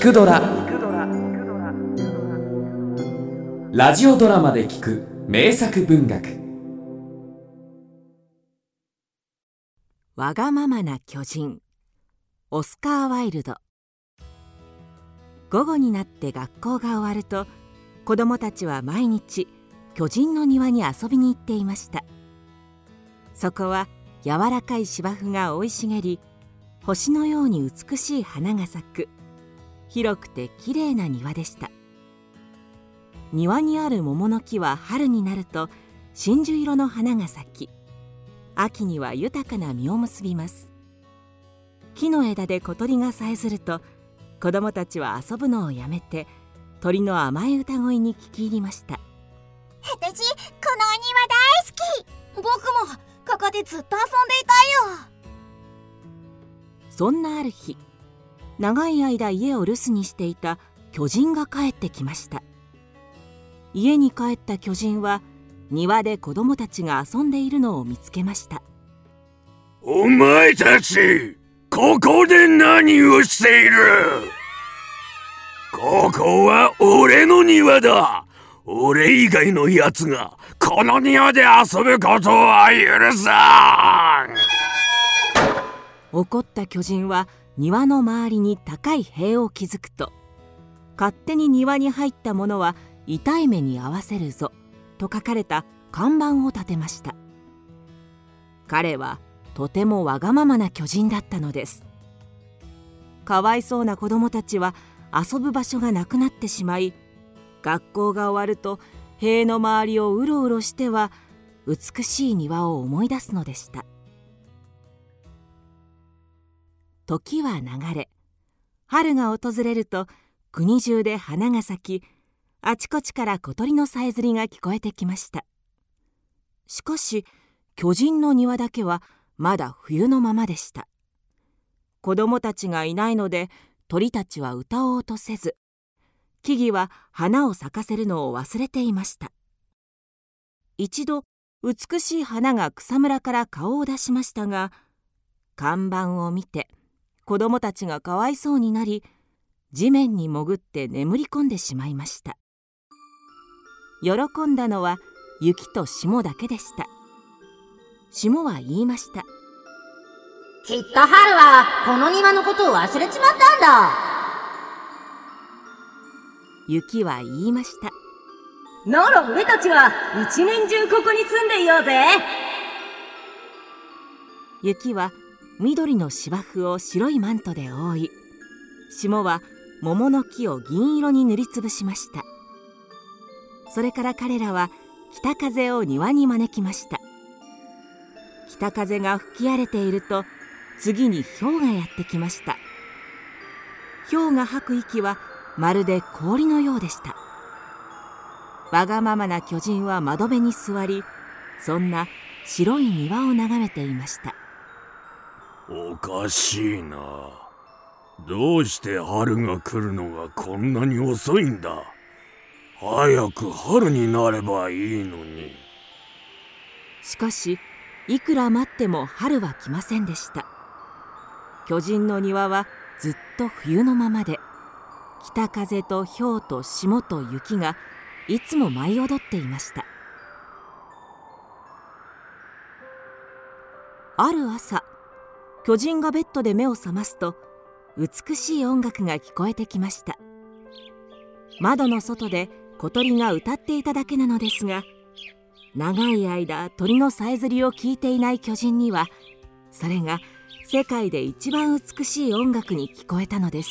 聞くドラ」ラジオドラマで聞く名作文学。わがままな巨人。オスカー・ワイルド。午後になって学校が終わると子供たちは毎日巨人の庭に遊びに行っていました。そこは柔らかい芝生が生い茂り星のように美しい花が咲く。広くてきれいな庭でした。庭にある桃の木は春になると真珠色の花が咲き秋には豊かな実を結びます。木の枝で小鳥がさえずると子供たちは遊ぶのをやめて鳥の甘い歌声に聞き入りました。私このお庭大好き。僕もここでずっと遊んでいたいよ。そんなある日長い間家を留守にしていた巨人が帰ってきました。家に帰った巨人は庭で子供たちが遊んでいるのを見つけました。お前たちここで何をしている？ここは俺の庭だ。俺以外のやつがこの庭で遊ぶことは許さん。怒った巨人は庭の周りに高い塀を築くと勝手に庭に入った者は痛い目に遭わせるぞと書かれた看板を立てました。彼はとてもわがままな巨人だったのです。かわいそうな子供たちは遊ぶ場所がなくなってしまい学校が終わると塀の周りをうろうろしては美しい庭を思い出すのでした。時は流れ春が訪れると国中で花が咲きあちこちから小鳥のさえずりが聞こえてきました。しかし巨人の庭だけはまだ冬のままでした。子供たちがいないので鳥たちは歌おうとせず木々は花を咲かせるのを忘れていました。一度美しい花が草むらから顔を出しましたが看板を見て子供たちがかわいそうになり地面に潜って眠り込んでしまいました。喜んだのは雪と霜だけでした。霜は言いました。きっと春はこの庭のことを忘れちまったんだ。雪は言いました。なら俺たちは一年中ここに住んでいようぜ。雪は緑の芝生を白いマントで覆い霜は桃の木を銀色に塗りつぶしました。それから彼らは北風を庭に招きました。北風が吹き荒れていると次に氷がやってきました。氷が吐く息はまるで氷のようでした。わがままな巨人は窓辺に座りそんな白い庭を眺めていました。おかしいな。どうして春が来るのがこんなに遅いんだ？早く春になればいいのに。しかしいくら待っても春は来ませんでした。巨人の庭はずっと冬のままで。北風と氷と霜と雪がいつも舞い踊っていました。ある朝巨人がベッドで目を覚ますと美しい音楽が聞こえてきました。窓の外で小鳥が歌っていただけなのですが長い間鳥のさえずりを聞いていない巨人にはそれが世界で一番美しい音楽に聞こえたのです。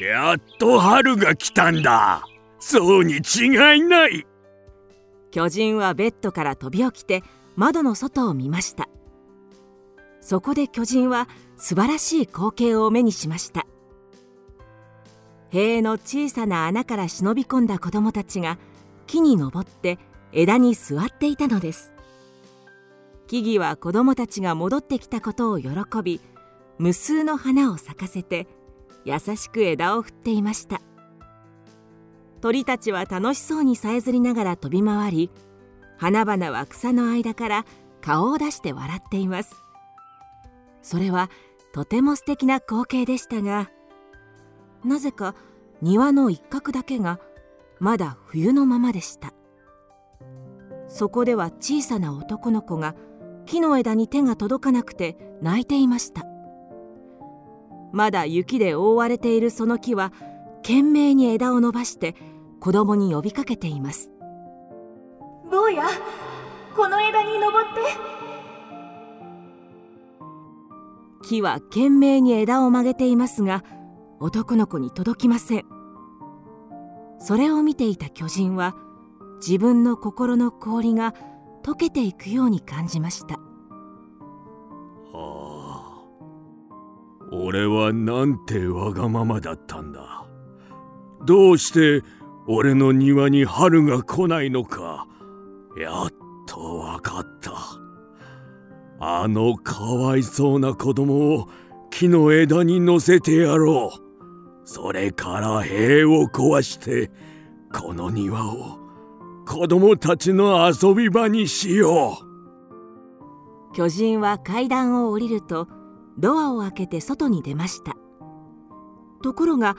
やっと春が来たんだ。そうに違いない。巨人はベッドから飛び起きて窓の外を見ましたそこで巨人は素晴らしい光景を目にしました。塀の小さな穴から忍び込んだ子供たちが木に登って枝に座っていたのです。木々は子供たちが戻ってきたことを喜び無数の花を咲かせて優しく枝を振っていました。鳥たちは楽しそうにさえずりながら飛び回り花々は草の間から顔を出して笑っています。それはとても素敵な光景でしたがなぜか庭の一角だけがまだ冬のままでした。そこでは小さな男の子が木の枝に手が届かなくて泣いていました。まだ雪で覆われているその木は懸命に枝を伸ばして子供に呼びかけています。坊やこの枝に登って。木は懸命に枝を曲げていますが男の子に届きません。それを見ていた巨人は自分の心の氷が溶けていくように感じました。ああ。俺はなんてわがままだったんだ。どうして俺の庭に春が来ないのかやっとわかった。あのかわいそうな子供を木の枝に乗せてやろう。それから塀を壊してこの庭を子供たちの遊び場にしよう。巨人は階段を降りるとドアを開けて外に出ました。ところが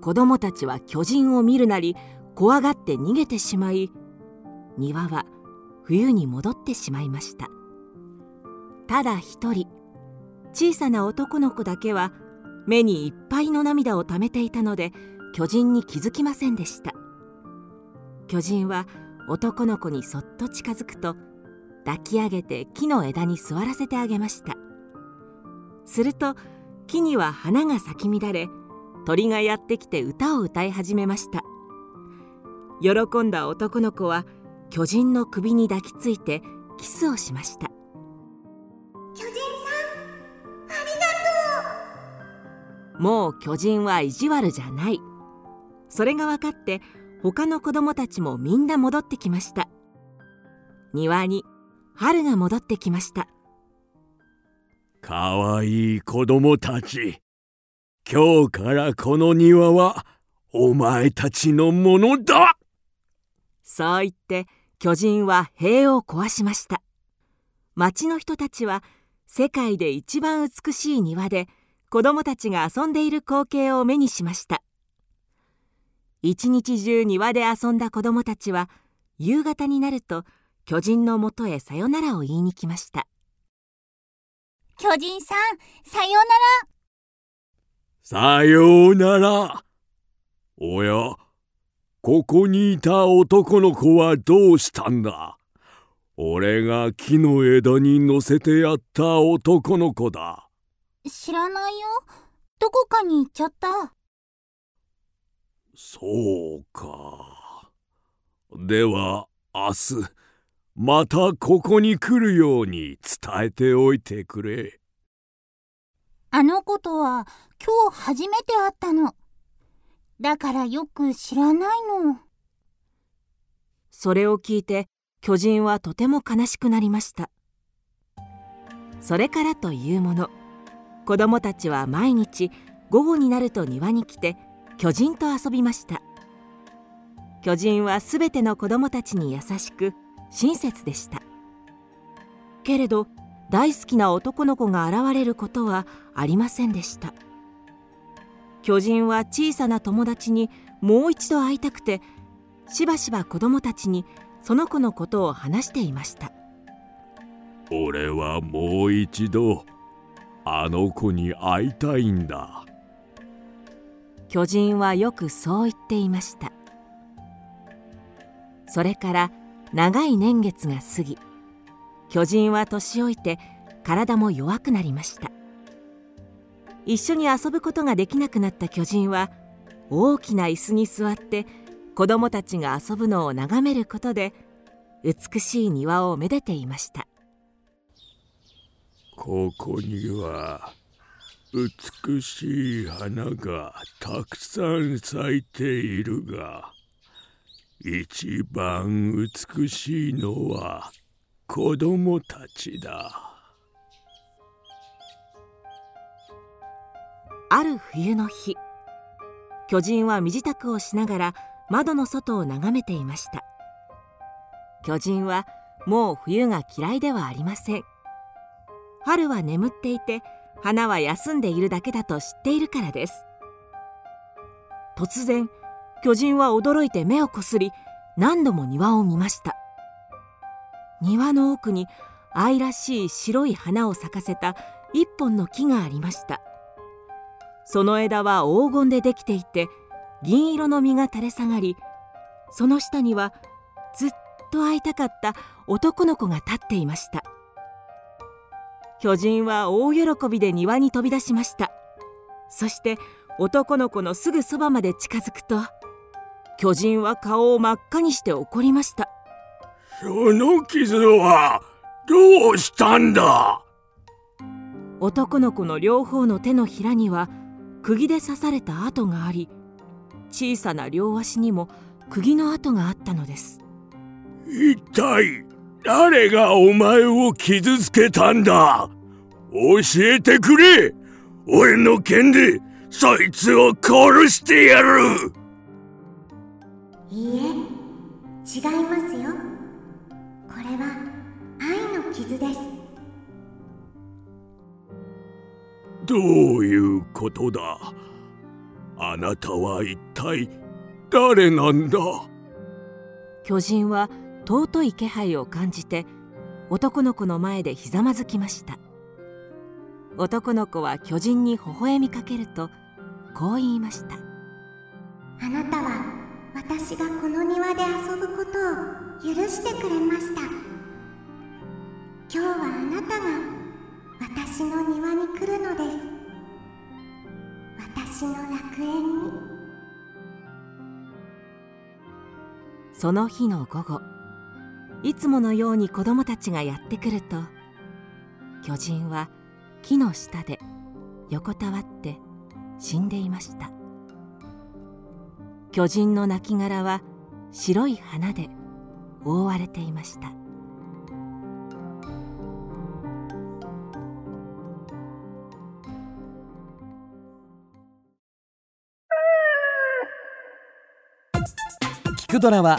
子供たちは巨人を見るなり怖がって逃げてしまい庭は冬に戻ってしまいました。ただ一人。小さな男の子だけは目にいっぱいの涙をためていたので巨人に気づきませんでした。巨人は男の子にそっと近づくと抱き上げて木の枝に座らせてあげました。すると木には花が咲き乱れ鳥がやってきて歌を歌い始めました。喜んだ男の子は巨人の首に抱きついてキスをしました。もう巨人は意地悪じゃない。それが分かって他の子供たちもみんな戻ってきました。庭に春が戻ってきました。かわいい子供たち。今日からこの庭はお前たちのものだ。そう言って巨人は塀を壊しました。町の人たちは世界で一番美しい庭で子供たちが遊んでいる光景を目にしました。一日中庭で遊んだ子供たちは夕方になると巨人のもとへさよならを言いに来ました。巨人さんさよなら。さようなら。おやここにいた男の子はどうしたんだ？俺が木の枝に乗せてやった男の子だ知らないよどこかに行っちゃったそうか。では明日またここに来るように伝えておいてくれ。あの子とは今日初めて会ったの。だからよく知らないの。それを聞いて巨人はとても悲しくなりました。それからというもの子供たちは毎日午後になると庭に来て巨人と遊びました。巨人はすべての子供たちに優しく親切でした。けれど大好きな男の子が現れることはありませんでした。巨人は小さな友達にもう一度会いたくてしばしば子供たちにその子のことを話していました。俺はもう一度あの子に会いたいんだ。巨人はよくそう言っていました。それから長い年月が過ぎ巨人は年老いて体も弱くなりました。一緒に遊ぶことができなくなった巨人は大きな椅子に座って子供たちが遊ぶのを眺めることで美しい庭をめでていました。ここには美しい花がたくさん咲いているが一番美しいのは子供たちだ。ある冬の日巨人は身支度をしながら窓の外を眺めていました。巨人はもう冬が嫌いではありません。春は眠っていて花は休んでいるだけだと知っているからです。突然巨人は驚いて目をこすり何度も庭を見ました。庭の奥に愛らしい白い花を咲かせた一本の木がありました。その枝は黄金でできていて銀色の実が垂れ下がりその下にはずっと会いたかった男の子が立っていました。巨人は大喜びで庭に飛び出しました。そして男の子のすぐそばまで近づくと巨人は顔を真っ赤にして怒りました。その傷はどうしたんだ？男の子の両方の手のひらには釘で刺された跡があり小さな両足にも釘の跡があったのです。一体誰がお前を傷つけたんだ？教えてくれ。俺の剣でそいつを殺してやる。いいえ違いますよ。これは愛の傷です。どういうことだ？あなたは一体誰なんだ？巨人は尊い気配を感じて男の子の前でひざまずきました。男の子は巨人に微笑みかけるとこう言いました。あなたは私がこの庭で遊ぶことを許してくれました。今日はあなたが私の庭に来るのです。私の楽園に。その日の午後いつものように子供たちがやってくると巨人は木の下で横たわって死んでいました。巨人の亡骸は白い花で覆われていました。聞くドラは